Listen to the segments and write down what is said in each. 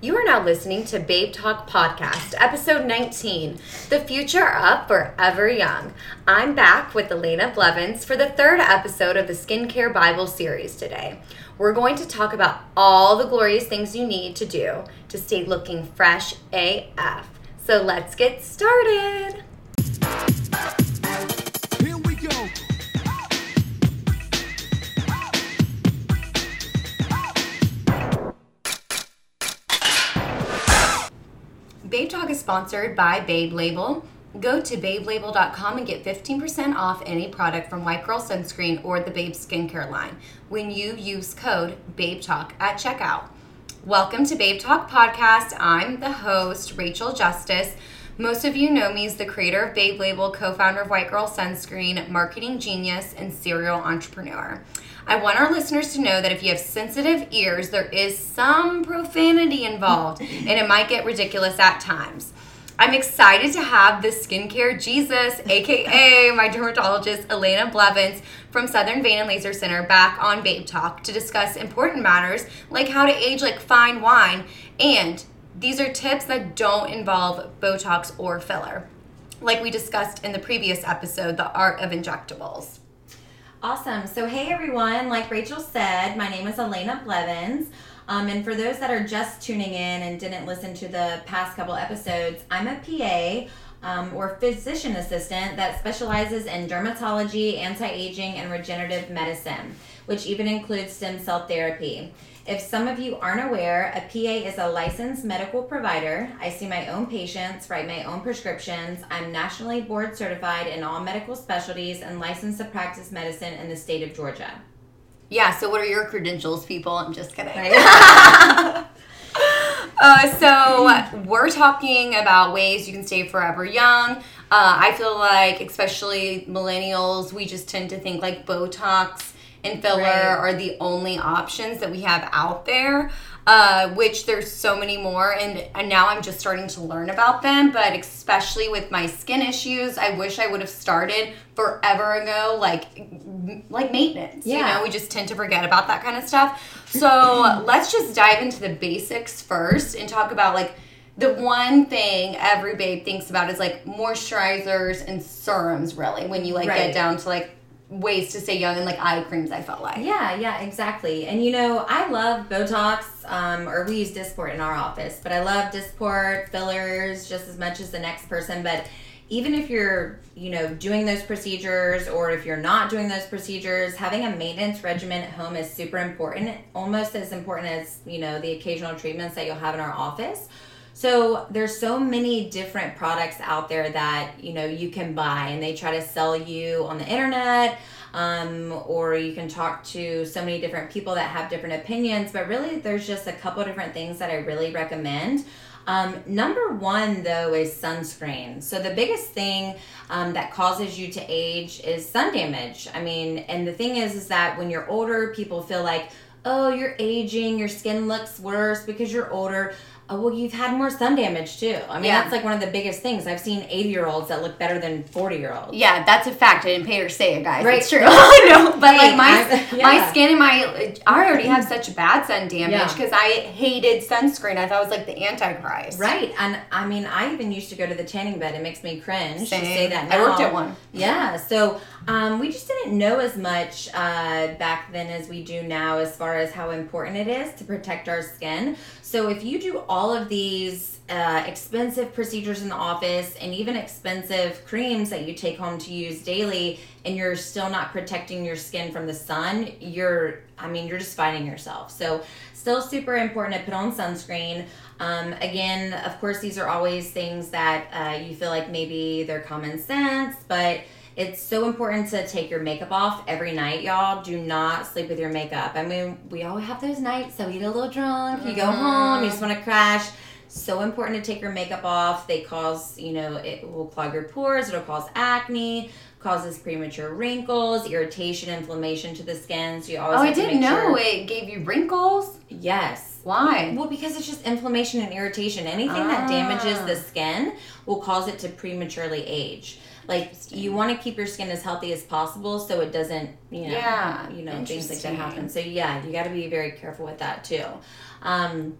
You are now listening to Babe Talk Podcast, episode 19 The Future of Forever Young. I'm back with Elena Blevins for the third episode of the Skincare Bible series today. We're going to talk about all the glorious things you need to do to stay looking fresh AF. So let's get started. Sponsored by Babe Label. Go to babelabel.com and get 15% off any product from White Girl Sunscreen or the Babe Skincare line when you use code Babe Talk at checkout. Welcome to Babe Talk Podcast. I'm the host, Rachel Justice. Most of you know me as the creator of Babe Label, co founder of White Girl Sunscreen, marketing genius, and serial entrepreneur. I want our listeners to know that if you have sensitive ears, there is some profanity involved and it might get ridiculous at times. I'm excited to have the skincare Jesus, aka my dermatologist Elena Blevins from Southern Vein and Laser Center, back on Babe Talk to discuss important matters like how to age like fine wine. And these are tips that don't involve Botox or filler, like we discussed in the previous episode, The Art of Injectables. Awesome. So, hey everyone, like Rachel said, my name is Elena Blevins. Um, and for those that are just tuning in and didn't listen to the past couple episodes, I'm a PA um, or physician assistant that specializes in dermatology, anti aging, and regenerative medicine, which even includes stem cell therapy. If some of you aren't aware, a PA is a licensed medical provider. I see my own patients, write my own prescriptions. I'm nationally board certified in all medical specialties and licensed to practice medicine in the state of Georgia. Yeah, so what are your credentials, people? I'm just kidding. uh, so we're talking about ways you can stay forever young. Uh, I feel like, especially millennials, we just tend to think like Botox and filler Right. are the only options that we have out there. Uh, which there's so many more, and, and now I'm just starting to learn about them. But especially with my skin issues, I wish I would have started forever ago, like like maintenance. You Yeah. know, we just tend to forget about that kind of stuff. So let's just dive into the basics first and talk about like the one thing every babe thinks about is like moisturizers and serums really when you like Right. get down to like ways to stay young and like eye creams I felt like. Yeah, yeah, exactly. And you know, I love Botox, um, or we use Dysport in our office, but I love Dysport fillers just as much as the next person. But even if you're, you know, doing those procedures or if you're not doing those procedures, having a maintenance regimen at home is super important, almost as important as, you know, the occasional treatments that you'll have in our office. So there's so many different products out there that you know you can buy, and they try to sell you on the internet, um, or you can talk to so many different people that have different opinions. But really, there's just a couple different things that I really recommend. Um, number one, though, is sunscreen. So, the biggest thing um, that causes you to age is sun damage. I mean, and the thing is, is that when you're older, people feel like, oh, you're aging, your skin looks worse because you're older. Oh, well, you've had more sun damage too. I mean, Yeah. that's like one of the biggest things. I've seen 80 year olds that look better than 40 year olds. Yeah, that's a fact. I didn't pay her to say it, guys. Right. It's true. Know, but like my I- my skin and my I already have such bad sun damage Yeah. because I hated sunscreen. I thought it was like the antichrist. Right. And I mean, I even used to go to the tanning bed. It makes me cringe to say that I worked at one. Yeah. So um, we just didn't know as much uh, back then as we do now as far as how important it is to protect our skin. So if you do all of these uh, expensive procedures in the office and even expensive creams that you take home to use daily and you're still not protecting your skin from the sun, you're, I mean, you're just fighting yourself. So still super important to put on sunscreen. Um, again, of course, these are always things that uh, you feel like maybe they're common sense, but it's so important to take your makeup off every night, y'all. Do not sleep with your makeup. I mean, we all have those nights that we get a little drunk, you go home, you just want to crash. So important to take your makeup off. They cause, you know, it will clog your pores, it'll cause acne, causes premature wrinkles, irritation, inflammation to the skin. So you always Oh, I didn't know sure. it gave you wrinkles. Yes. Why? Well, because it's just inflammation and irritation. Anything that damages Ah. the skin will cause it to prematurely age. Like you want to keep your skin as healthy as possible so it doesn't, you know, Yeah, you know, things like that happen. So yeah, you got to be very careful with that too. Um,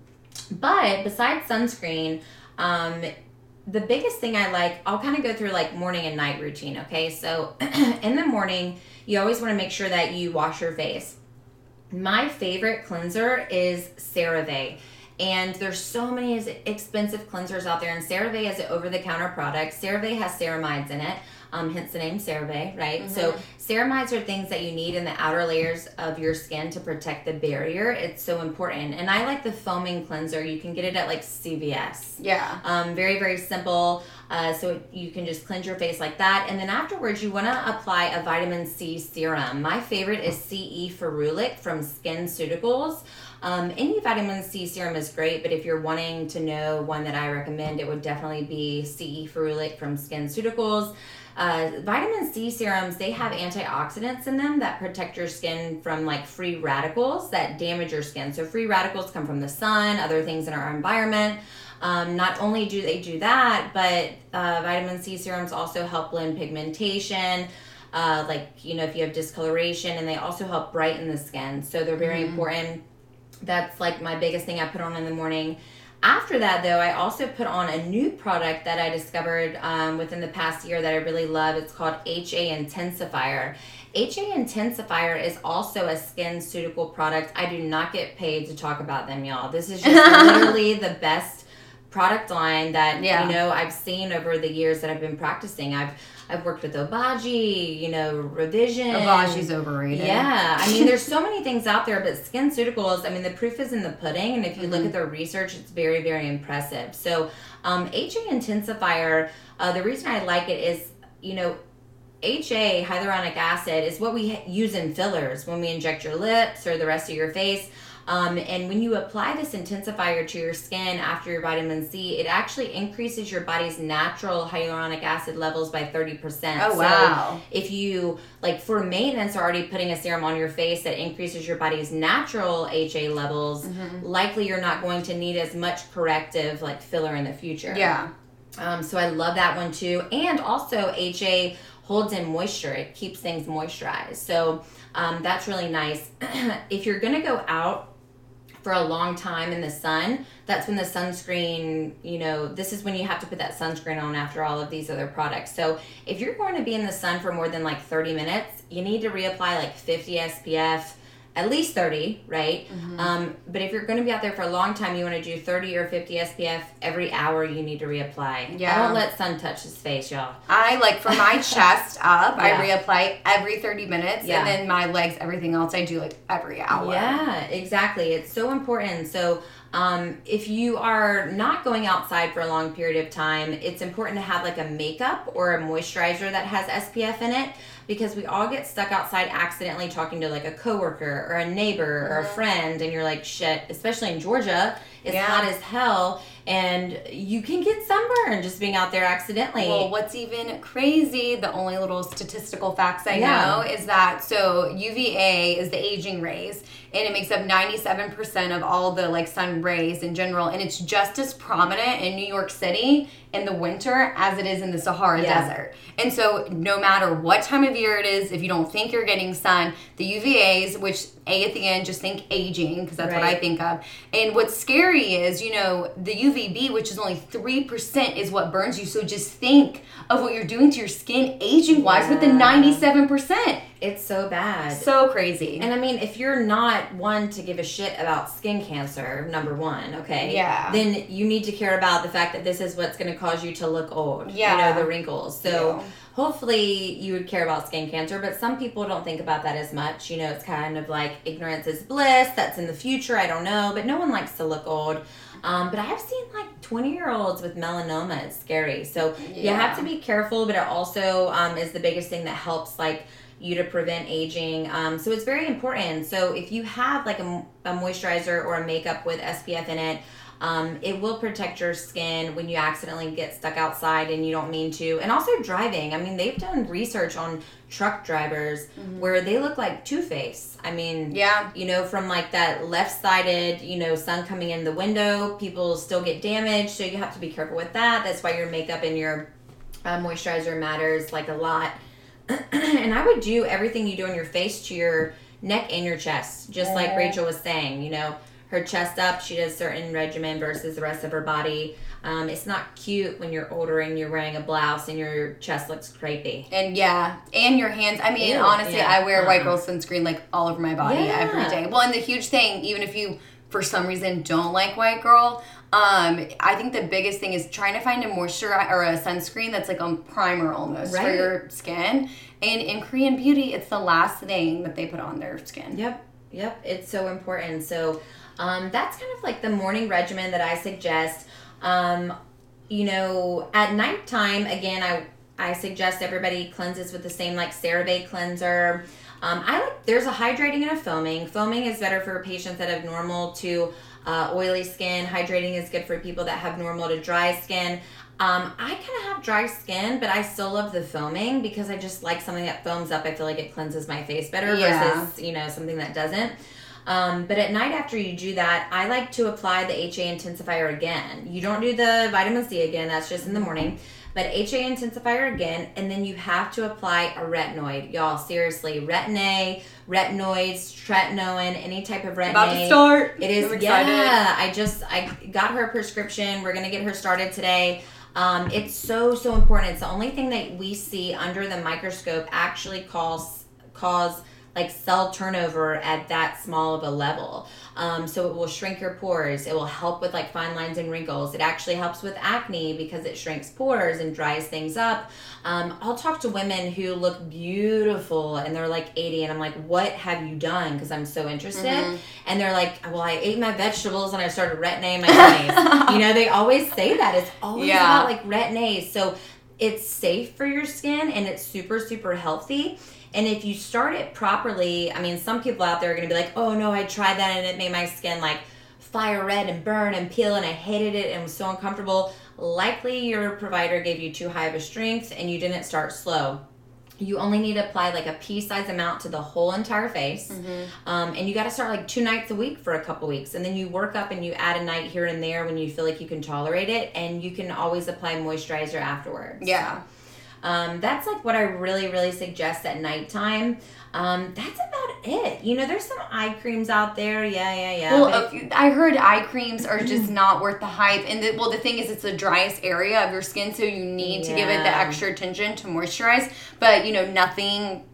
But besides sunscreen, um, the biggest thing I like, I'll kind of go through like morning and night routine. Okay, so in the morning, you always want to make sure that you wash your face. My favorite cleanser is CeraVe. And there's so many expensive cleansers out there, and CeraVe is an over-the-counter product. CeraVe has ceramides in it um, hence the name CeraVe, right? Mm-hmm. So ceramides are things that you need in the outer layers of your skin to protect the barrier. It's so important. And I like the foaming cleanser. You can get it at like CVS. Yeah. Um, very, very simple. Uh, so you can just cleanse your face like that. And then afterwards, you want to apply a vitamin C serum. My favorite is CE Ferulic from SkinCeuticals. Um, any vitamin C serum is great, but if you're wanting to know one that I recommend, it would definitely be CE Ferulic from SkinCeuticals. Uh, vitamin C serums, they have antioxidants in them that protect your skin from like free radicals that damage your skin. So, free radicals come from the sun, other things in our environment. Um, not only do they do that, but uh, vitamin C serums also help blend pigmentation. Uh, like, you know, if you have discoloration, and they also help brighten the skin. So, they're very mm-hmm. important. That's like my biggest thing I put on in the morning. After that, though, I also put on a new product that I discovered um, within the past year that I really love. It's called HA Intensifier. HA Intensifier is also a SkinCeutical product. I do not get paid to talk about them, y'all. This is just literally the best product line that yeah. you know I've seen over the years that I've been practicing. I've I've worked with Obagi, you know, Revision. Obagi's overrated. Yeah, I mean, there's so many things out there, but SkinCeuticals, I mean, the proof is in the pudding, and if you mm-hmm. look at their research, it's very, very impressive. So, um, HA Intensifier, uh, the reason I like it is, you know, HA, hyaluronic acid, is what we use in fillers when we inject your lips or the rest of your face. Um, and when you apply this intensifier to your skin after your vitamin C, it actually increases your body's natural hyaluronic acid levels by 30%. Oh, wow. So if you, like for maintenance, are already putting a serum on your face that increases your body's natural HA levels, mm-hmm. likely you're not going to need as much corrective like filler in the future. Yeah. Um, so I love that one too. And also HA holds in moisture. It keeps things moisturized. So um, that's really nice. if you're to go out for a long time in the sun, that's when the sunscreen, you know, this is when you have to put that sunscreen on after all of these other products. So if you're going to be in the sun for more than like 30 minutes, you need to reapply like 50 SPF at least 30, right? Mm-hmm. Um, but if you're going to be out there for a long time, you want to do 30 or 50 SPF every hour you need to reapply. Yeah. I don't let sun touch his face, y'all. I like for my chest up, yeah. I reapply every 30 minutes. Yeah. And then my legs, everything else, I do like every hour. Yeah, exactly. It's so important. So, um, if you are not going outside for a long period of time, it's important to have like a makeup or a moisturizer that has SPF in it because we all get stuck outside accidentally talking to like a coworker or a neighbor or a mm-hmm. friend and you're like shit especially in georgia it's yeah. hot as hell and you can get sunburn just being out there accidentally. Well, what's even crazy, the only little statistical facts I yeah. know is that so UVA is the aging rays and it makes up 97% of all the like sun rays in general and it's just as prominent in New York City in the winter as it is in the Sahara yeah. Desert. And so no matter what time of year it is, if you don't think you're getting sun, the UVAs, which A at the end, just think aging because that's right. what I think of. And what's scary is, you know, the UVB, which is only 3% is what burns you. So just think of what you're doing to your skin aging wise yeah. with the 97%. It's so bad. So crazy. And I mean, if you're not one to give a shit about skin cancer, number one, okay? Yeah. Then you need to care about the fact that this is what's going to cause you to look old. Yeah. You know, the wrinkles. So yeah. hopefully you would care about skin cancer, but some people don't think about that as much. You know, it's kind of like ignorance is bliss. That's in the future. I don't know. But no one likes to look old. Um, but I've seen like 20 year olds with melanoma. It's scary. So yeah. you have to be careful, but it also um, is the biggest thing that helps, like, you to prevent aging. Um, so it's very important. So if you have like a, a moisturizer or a makeup with SPF in it, um, it will protect your skin when you accidentally get stuck outside and you don't mean to. And also driving. I mean, they've done research on truck drivers mm-hmm. where they look like Two Face. I mean, yeah, you know, from like that left sided, you know, sun coming in the window, people still get damaged. So you have to be careful with that. That's why your makeup and your uh, moisturizer matters like a lot. and I would do everything you do on your face to your neck and your chest, just like Rachel was saying. You know, her chest up. She does certain regimen versus the rest of her body. Um, it's not cute when you're older and you're wearing a blouse and your chest looks crepey. And yeah, and your hands. I mean, Ew, honestly, yeah. I wear white Uh-uh. girl sunscreen like all over my body Yeah. every day. Well, and the huge thing, even if you for some reason don't like white girl, um, I think the biggest thing is trying to find a moisture or a sunscreen that's like a primer almost for your skin. And in Korean beauty, it's the last thing that they put on their skin. Yep, yep. It's so important. So um, that's kind of like the morning regimen that I suggest. Um, you know, at nighttime, again, I I suggest everybody cleanses with the same like CeraVe cleanser. Um, I like there's a hydrating and a foaming. Foaming is better for patients that have normal to uh, oily skin. Hydrating is good for people that have normal to dry skin. Um, I kind of have dry skin, but I still love the foaming because I just like something that foams up. I feel like it cleanses my face better Yeah. versus you know something that doesn't. Um, but at night after you do that, I like to apply the HA intensifier again. You don't do the vitamin C again, that's just in the morning. But HA intensifier again, and then you have to apply a retinoid. Y'all, seriously, retin A, retinoids, tretinoin, any type of retin About to start. It is yeah. I just I got her a prescription. We're gonna get her started today. Um, it's so so important. It's the only thing that we see under the microscope actually cause cause like cell turnover at that small of a level. Um, so it will shrink your pores. It will help with like fine lines and wrinkles. It actually helps with acne because it shrinks pores and dries things up. Um, I'll talk to women who look beautiful and they're like 80 and I'm like, what have you done? Because I'm so interested. And they're like, well, I ate my vegetables and I started retin-A my 20s. you know, they always say that. It's always Yeah. about like retin-A. So it's safe for your skin and it's super, super healthy. And if you start it properly, I mean, some people out there are going to be like, oh no, I tried that and it made my skin like fire red and burn and peel and I hated it and was so uncomfortable. Likely your provider gave you too high of a strength and you didn't start slow. You only need to apply like a pea size amount to the whole entire face. Um, and you got to start like two nights a week for a couple weeks. And then you work up and you add a night here and there when you feel like you can tolerate it. And you can always apply moisturizer afterwards. Yeah. Um, that's like what I really, really suggest at nighttime. Um, that's about it. You know, there's some eye creams out there. Yeah, yeah, yeah. Well, uh, I heard eye creams are just not worth the hype, and the, well, the thing is, it's the driest area of your skin, so you need to give it the extra attention to moisturize. But you know, nothing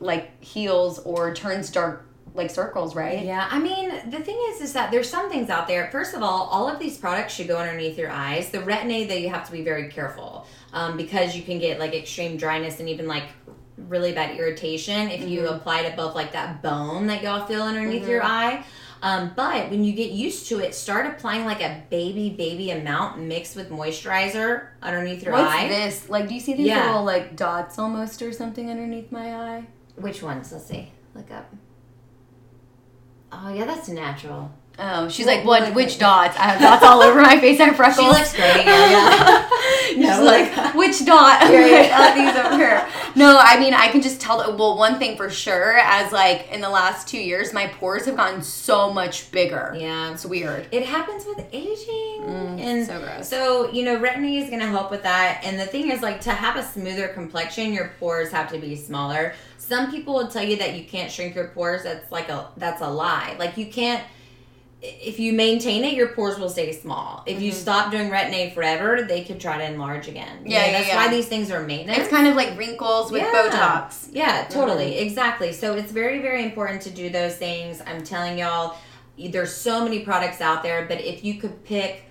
like heals or turns dark like circles, right? Yeah, I mean, the thing is, is that there's some things out there. First of all, all of these products should go underneath your eyes. The retin-A, that you have to be very careful um, because you can get like extreme dryness and even like really bad irritation if you apply it above like that bone that y'all feel underneath your eye. Um, but when you get used to it, start applying like a baby, baby amount mixed with moisturizer underneath your What's eye. this? Like, do you see these Yeah. little like dots almost or something underneath my eye? Which ones? Let's see. Look up. Oh yeah, that's natural. Oh, she's Well, like, what? Which dots? I have dots all over my face. I have freckles. She looks great. Yeah, yeah. She's No, like, like- which dot? I'm Yeah, like, yeah. oh, these over here. No, I mean, I can just tell. That, well, one thing for sure, as like in the last two years, my pores have gotten so much bigger. yeah. It's weird. It happens with aging. Mm, and so gross. So, you know, retin-A is going to help with that. And the thing is, like, to have a smoother complexion, your pores have to be smaller. Some people will tell you that you can't shrink your pores. That's like a, that's a lie. Like, you can't, if you maintain it, your pores will stay small. If you mm-hmm. stop doing retin-A forever, they could try to enlarge again. Yeah, yeah, That's yeah. why these things are maintenance. It's kind of like wrinkles with Yeah. Botox. Yeah, mm-hmm. totally. Exactly. So it's very, very important to do those things. I'm telling y'all, there's so many products out there, but if you could pick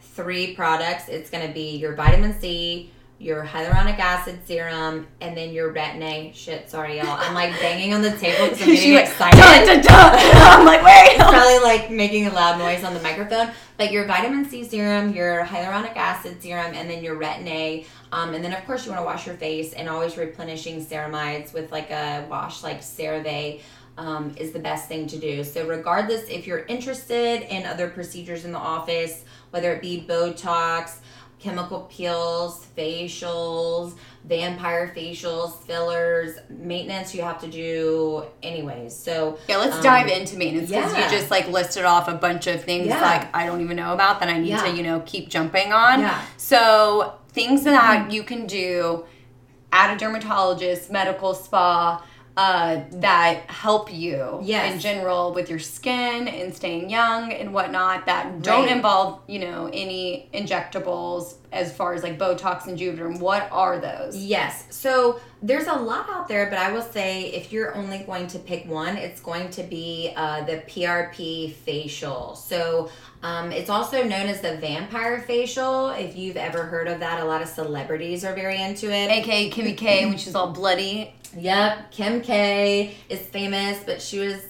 three products, it's going to be your vitamin C, your hyaluronic acid serum, and then your retin-A. Shit, sorry, y'all. I'm like banging on the table because I'm getting like, excited. dun, dun, dun. I'm like, wait. It's probably like making a loud noise on the microphone. But your vitamin C serum, your hyaluronic acid serum, and then your retin A. Um, and then, of course, you want to wash your face and always replenishing ceramides with like a wash like CeraVe. Um, is the best thing to do. So, regardless if you're interested in other procedures in the office, whether it be Botox, chemical peels, facials, vampire facials, fillers, maintenance you have to do anyways. So, Yeah, let's um, dive into maintenance because yeah. you just like listed off a bunch of things Yeah. like I don't even know about that I need Yeah. to, you know, keep jumping on. Yeah. So things that you can do at a dermatologist, medical spa, uh, that help you Yes. in general with your skin and staying young and whatnot that don't Right. involve you know any injectables as far as like botox and juvederm what are those Yes. So there's a lot out there, but I will say if you're only going to pick one, it's going to be uh, the PRP facial. So um, it's also known as the vampire facial. If you've ever heard of that, a lot of celebrities are very into it. aka kimmy k when she's all bloody Yep, Kim K is famous, but she was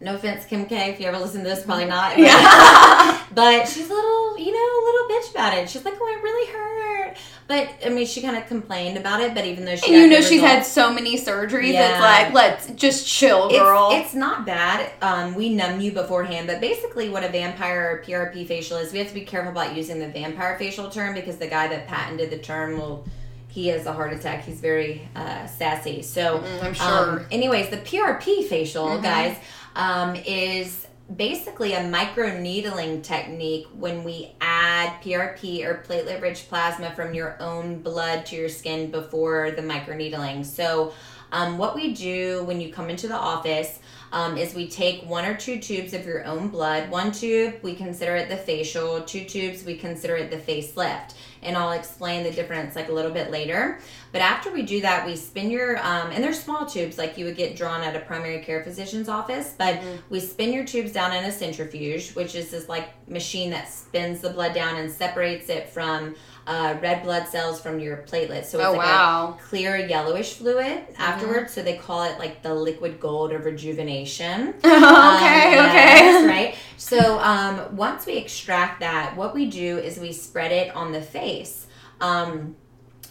no offense, Kim K. If you ever listen to this, probably not. Yeah. but she's a little, you know, a little bitch about it. She's like, "Oh, it really hurt," but I mean, she kind of complained about it. But even though she, and you know she's had so many surgeries Yeah. it's like let's just chill girl It's, it's not bad. Um, we numb you beforehand, but basically, what a vampire or PRP facial is, we have to be careful about using the vampire facial term because the guy that patented the term will. He has a heart attack. He's very uh, sassy. So, Mm, I'm sure. um, anyways, the PRP facial, Mhm. guys, um, is basically a micro needling technique when we add PRP or platelet rich plasma from your own blood to your skin before the micro needling. So, um, what we do when you come into the office um, is we take one or two tubes of your own blood. One tube, we consider it the facial. Two tubes, we consider it the facelift. And I'll explain the difference like a little bit later. But after we do that, we spin your, um, and they're small tubes like you would get drawn at a primary care physician's office. But we spin your tubes down in a centrifuge, which is this like machine that spins the blood down and separates it from uh, red blood cells from your platelets. So it's oh like a clear yellowish fluid afterwards. So they call it like the liquid gold of rejuvenation. okay Um, okay yes, right. So um, once we extract that, what we do is we spread it on the face. Um,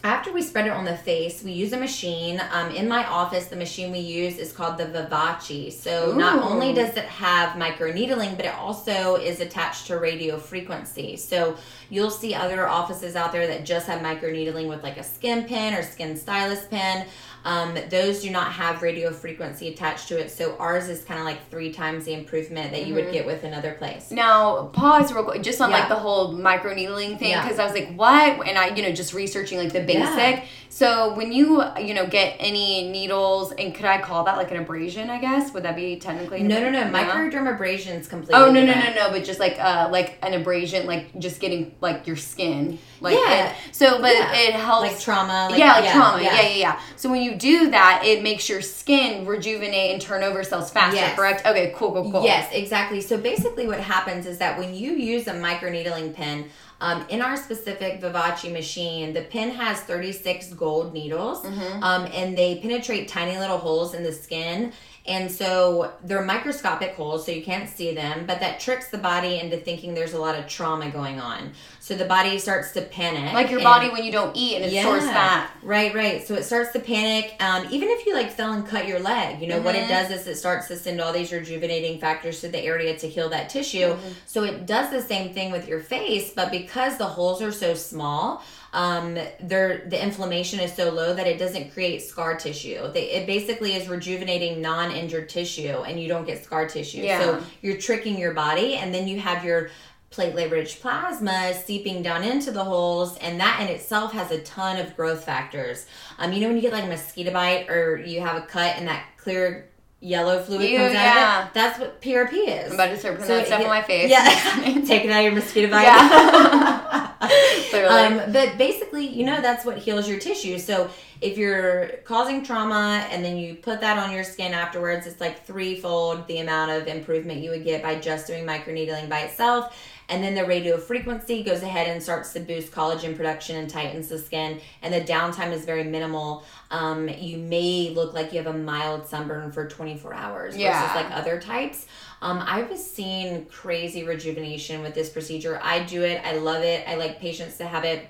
after we spread it on the face, we use a machine. Um, in my office, the machine we use is called the Vivace. So not only does it have microneedling, but it also is attached to radio frequency. So you'll see other offices out there that just have microneedling with like a SkinPen or skin stylus pin. Um, those do not have radio frequency attached to it. So ours is kind of like three times the improvement that you would get with another place. Now, pause real quick, just on Yeah. like the whole micro needling thing, Yeah. because I was like, what? And I, you know, just researching like the basic. Yeah. So when you, you know, get any needles, and could I call that like an abrasion? I guess would that be technically? No, no, no. Microdermabrasion is completely. Oh no no different. no no! But just like uh like an abrasion, like just getting like your skin, like Yeah. and- so, but Yeah. it helps Like trauma. Like, yeah, like trauma. Yeah. yeah, yeah, So when you do that, it makes your skin rejuvenate and turn over cells faster. Yes. Correct? Okay, cool, cool, cool. Yes, exactly. So basically, what happens is that when you use a microneedling pin, um, in our specific Vivace machine, the pin has 36 gold needles, Mm-hmm. um, and they penetrate tiny little holes in the skin. And so they're microscopic holes, so you can't see them, but that tricks the body into thinking there's a lot of trauma going on. So the body starts to panic. Like your body when you don't eat and it stores fat. Right, right. So it starts to panic. Um, even if you like fell and cut your leg, you know what it Mhm. does is it starts to send all these rejuvenating factors to the area to heal that tissue. So it does the same thing with your face, but because the holes are so small, um, they're, the inflammation is so low that it doesn't create scar tissue. They, it basically is rejuvenating non-injured tissue, and you don't get scar tissue. Yeah. So you're tricking your body, and then you have your platelet rich plasma seeping down into the holes and that in itself has a ton of growth factors um you know when you get like a mosquito bite or you have a cut and that clear yellow fluid Ew, comes out yeah. of it that's what PRP is I'm about to start putting So that stuff it- on my face. yeah take it out your mosquito bite Yeah. Clearly. um, but basically, you know, that's what heals your tissue. So if you're causing trauma and then you put that on your skin afterwards, it's like threefold the amount of improvement you would get by just doing microneedling by itself. And then the radio frequency goes ahead and starts to boost collagen production and tightens the skin. And the downtime is very minimal. Um, you may look like you have a mild sunburn for 24 hours Yeah. versus like other types. Um, I've seen crazy rejuvenation with this procedure. I do it. I love it. I like patients to have it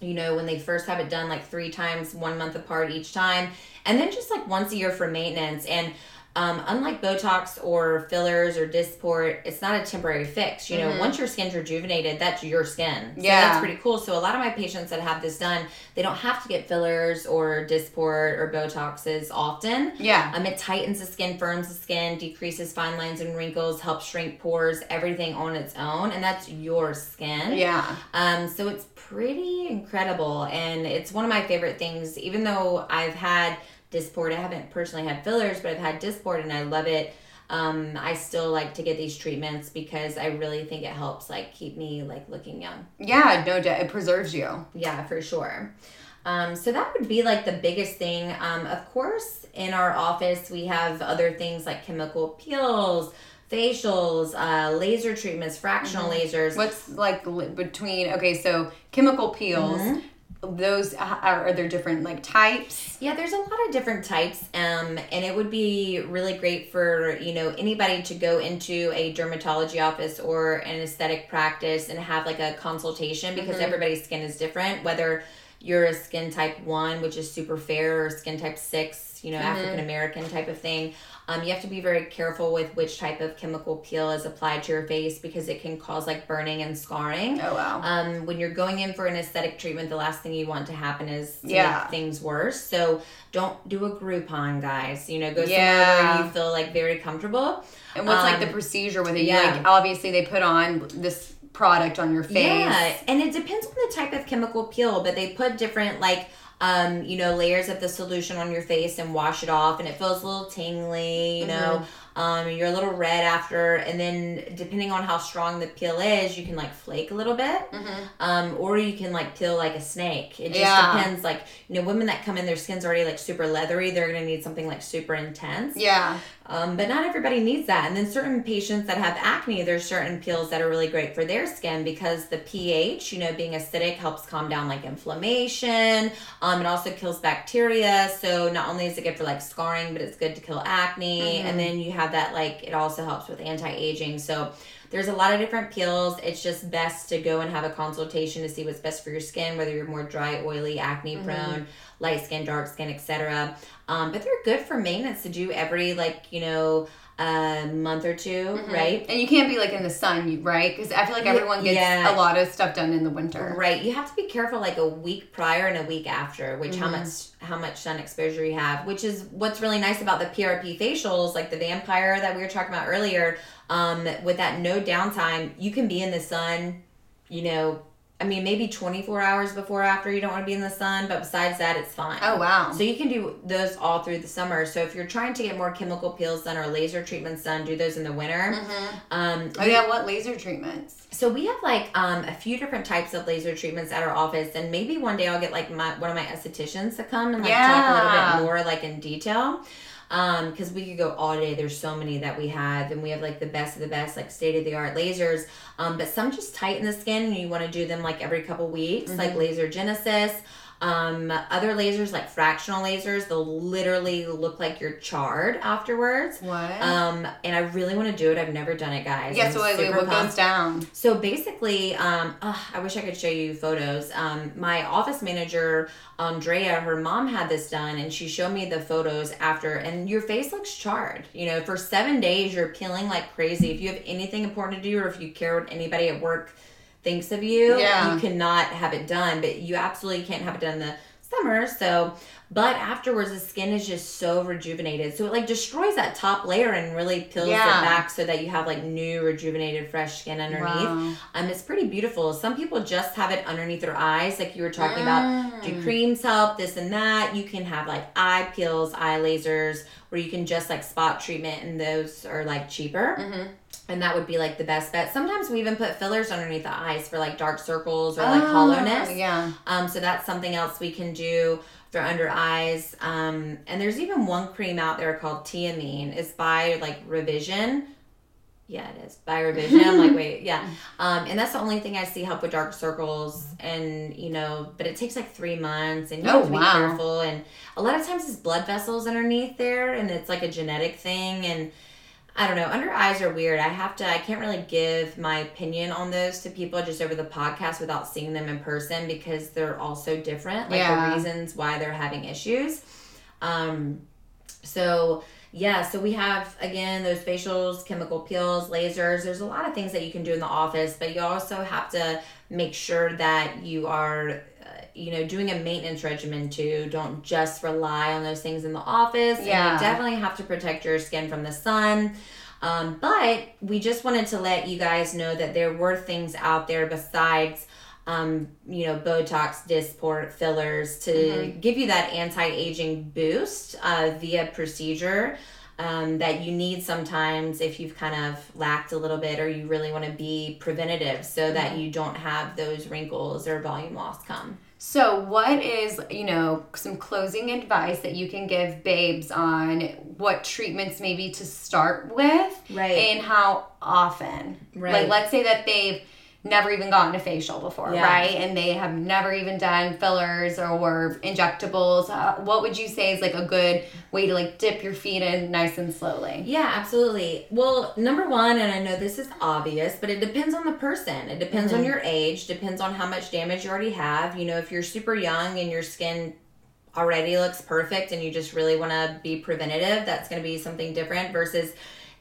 you know, when they first have it done like three times, one month apart each time, and then just like once a year for maintenance. And um, unlike Botox or fillers or Dysport, it's not a temporary fix. You know, Mhm. once your skin's rejuvenated, that's your skin. So Yeah. that's pretty cool. So a lot of my patients that have this done, they don't have to get fillers or Dysport or Botoxes often. yeah. Um, it tightens the skin, firms the skin, decreases fine lines and wrinkles, helps shrink pores, everything on its own, and that's your skin. Yeah. Um, so it's pretty incredible, and it's one of my favorite things. Even though I've had Dysport. I haven't personally had fillers, but I've had Dysport and I love it. Um, I still like to get these treatments because I really think it helps like keep me like looking young. Yeah, no doubt. It preserves you. Yeah, for sure. Um, so that would be like the biggest thing. Um, of course, in our office, we have other things like chemical peels, facials, uh, laser treatments, fractional Mm-hmm. lasers. What's like li- between, okay, so chemical peels, those uh, are, are there different like types? Yeah, there's a lot of different types, um, and it would be really great for you know anybody to go into a dermatology office or an aesthetic practice and have like a consultation because mm-hmm. everybody's skin is different. Whether you're a skin type one, which is super fair, or skin type six, you know, mm-hmm. African American type of thing. Um, you have to be very careful with which type of chemical peel is applied to your face because it can cause like burning and scarring. Oh, wow. Um, when you're going in for an aesthetic treatment, the last thing you want to happen is to Yeah. make things worse. So don't do a Groupon, guys. You know, go Yeah. somewhere where you feel like very comfortable. And what's like the Um, procedure with it? Yeah. like obviously they put on this product on your face. Yeah, and it depends on the type of chemical peel, but they put different like um, you know, layers of the solution on your face and wash it off, and it feels a little tingly. You know, um, you're a little red after, and then depending on how strong the peel is, you can like flake a little bit, um, or you can like peel like a snake. It just Yeah. depends. Like you know, women that come in, their skin's already like super leathery. They're gonna need something like super intense. Yeah. Um, but not everybody needs that. And then certain patients that have acne, there's certain peels that are really great for their skin because the pH, you know, being acidic helps calm down like inflammation. Um, it also kills bacteria. So not only is it good for like scarring, but it's good to kill acne. And then you have that like it also helps with anti-aging. So there's a lot of different peels. It's just best to go and have a consultation to see what's best for your skin, whether you're more dry, oily, acne prone, light skin, dark skin, etc. Um, but they're good for maintenance to do every like you know a month or 2 right? And you can't be like in the sun, right? Because I feel like everyone gets yeah. a lot of stuff done in the winter. Right. You have to be careful like a week prior and a week after, which how much how much sun exposure you have, which is what's really nice about the PRP facials, like the vampire that we were talking about earlier. Um, with that no downtime, you can be in the sun, you know, I mean maybe 24 hours before or after you don't want to be in the sun, but besides that it's fine. Oh wow. So you can do those all through the summer. So if you're trying to get more chemical peels done or laser treatments done, do those in the winter. Um, oh yeah, what laser treatments? so we have like um, a few different types of laser treatments at our office, and maybe one day I'll get like my one of my estheticians to come and like talk a little bit more like in detail. Um, because we could go all day. There's so many that we have, and we have like the best of the best, like state of the art lasers. Um, but some just tighten the skin, and you want to do them like every couple weeks, like laser genesis. Um, other lasers like fractional lasers, they'll literally look like you're charred afterwards. What? Um, and I really want to do it. I've never done it, guys. yeah. I'm So wait, wait, what pumped. goes down? So basically, um, ugh, I wish I could show you photos. Um, my office manager, Andrea, her mom had this done, and she showed me the photos after. And your face looks charred. You know, for seven days, you're peeling like crazy. If you have anything important to do, or if you care what anybody at work thinks of you, Yeah. you cannot have it done. But you absolutely can't have it done in the summer. So, but afterwards, the skin is just so rejuvenated. So it like destroys that top layer and really peels Yeah. it back so that you have like new, rejuvenated, fresh skin underneath. Wow. Um, it's pretty beautiful. Some people just have it underneath their eyes, like you were talking about. Mm. Do creams help? This and that. You can have like eye peels, eye lasers, where you can just like spot treatment, and those are like cheaper. Mm-hmm. And that would be like the best bet. Sometimes we even put fillers underneath the eyes for like dark circles or like Oh, hollowness. Yeah. Um, so that's something else we can do for under eyes. Um, and there's even one cream out there called Teamine. It's by like Revision. Yeah, it is by Revision. I'm like, wait, yeah. Um, and that's the only thing I see help with dark circles. And you know, but it takes like three months, and you Oh, have to be careful. And a lot of times it's blood vessels underneath there, and it's like a genetic thing. And I don't know. Under eyes are weird. I have to. I can't really give my opinion on those to people just over the podcast without seeing them in person because they're all so different. Like Yeah. the reasons why they're having issues. Um. So yeah. So we have again those facials, chemical peels, lasers. There's a lot of things that you can do in the office, but you also have to make sure that you are you know doing a maintenance regimen too don't just rely on those things in the office and Yeah. you definitely have to protect your skin from the sun um, but we just wanted to let you guys know that there were things out there besides um, you know, Botox, Dysport, fillers to Mm-hmm. give you that anti-aging boost uh, via procedure. Um, that you need sometimes if you've kind of lacked a little bit or you really want to be preventative so that Mm-hmm. you don't have those wrinkles or volume loss come. So, what is, you know, some closing advice that you can give babes on what treatments maybe to start with? Right. And how often? Right. Like, let's say that they've never even gotten a facial before, Yeah. right? And they have never even done fillers or injectables. Uh, what would you say is like a good way to like dip your feet in nice and slowly? Yeah, absolutely. Well, number one, and I know this is obvious, but it depends on the person. It depends on your age, depends on how much damage you already have. You know, if you're super young and your skin already looks perfect and you just really want to be preventative, that's going to be something different versus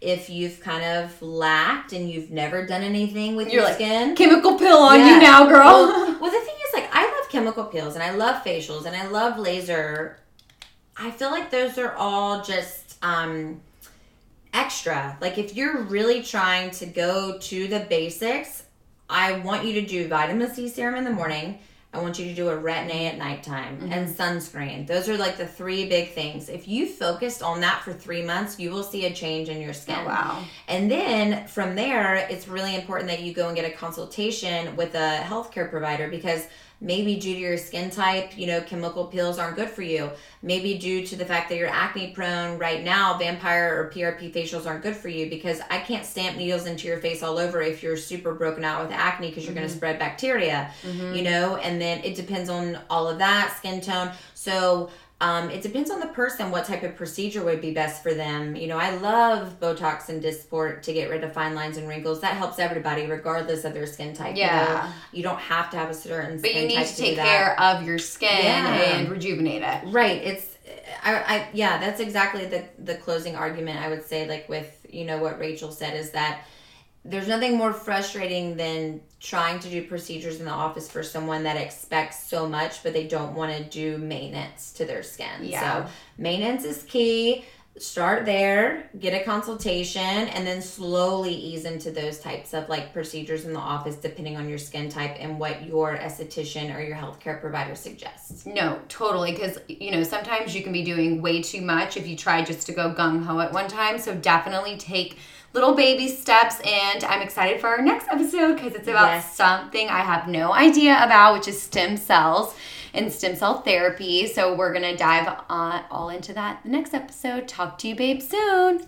if you've kind of lacked and you've never done anything with You're your like, skin. Chemical peel on Yeah. you now, girl. Well, well, the thing is, like, I love chemical peels and I love facials and I love laser. I feel like those are all just um, extra. Like, if you're really trying to go to the basics, I want you to do vitamin C serum in the morning. I want you to do a retin-A at nighttime Mm-hmm. and sunscreen. Those are like the three big things. If you focused on that for three months, you will see a change in your skin. Oh, wow. And then from there, it's really important that you go and get a consultation with a healthcare provider because maybe due to your skin type, you know, chemical peels aren't good for you. Maybe due to the fact that you're acne prone right now, vampire or PRP facials aren't good for you because I can't stamp needles into your face all over if you're super broken out with acne because you're going to mm-hmm. spread bacteria, you mm-hmm. know, and then it depends on all of that, skin tone. So, um, it depends on the person what type of procedure would be best for them. You know, I love Botox and Dysport to get rid of fine lines and wrinkles. That helps everybody, regardless of their skin type. you know. Yeah. you, don't have to have a certain But skin you need type to take care of your skin Yeah. and rejuvenate it. Right. It's I, I yeah, that's exactly the the closing argument I would say like with, you know, what Rachel said is that there's nothing more frustrating than trying to do procedures in the office for someone that expects so much but they don't want to do maintenance to their skin. Yeah. So, maintenance is key. Start there, get a consultation, and then slowly ease into those types of like procedures in the office depending on your skin type and what your esthetician or your healthcare provider suggests. No, totally. Because, you know, sometimes you can be doing way too much if you try just to go gung ho at one time. So definitely take little baby steps. And I'm excited for our next episode because it's about Yes. something I have no idea about, which is stem cells and stem cell therapy. So we're going to dive on, all into that the next episode. Talk to you, babe, soon.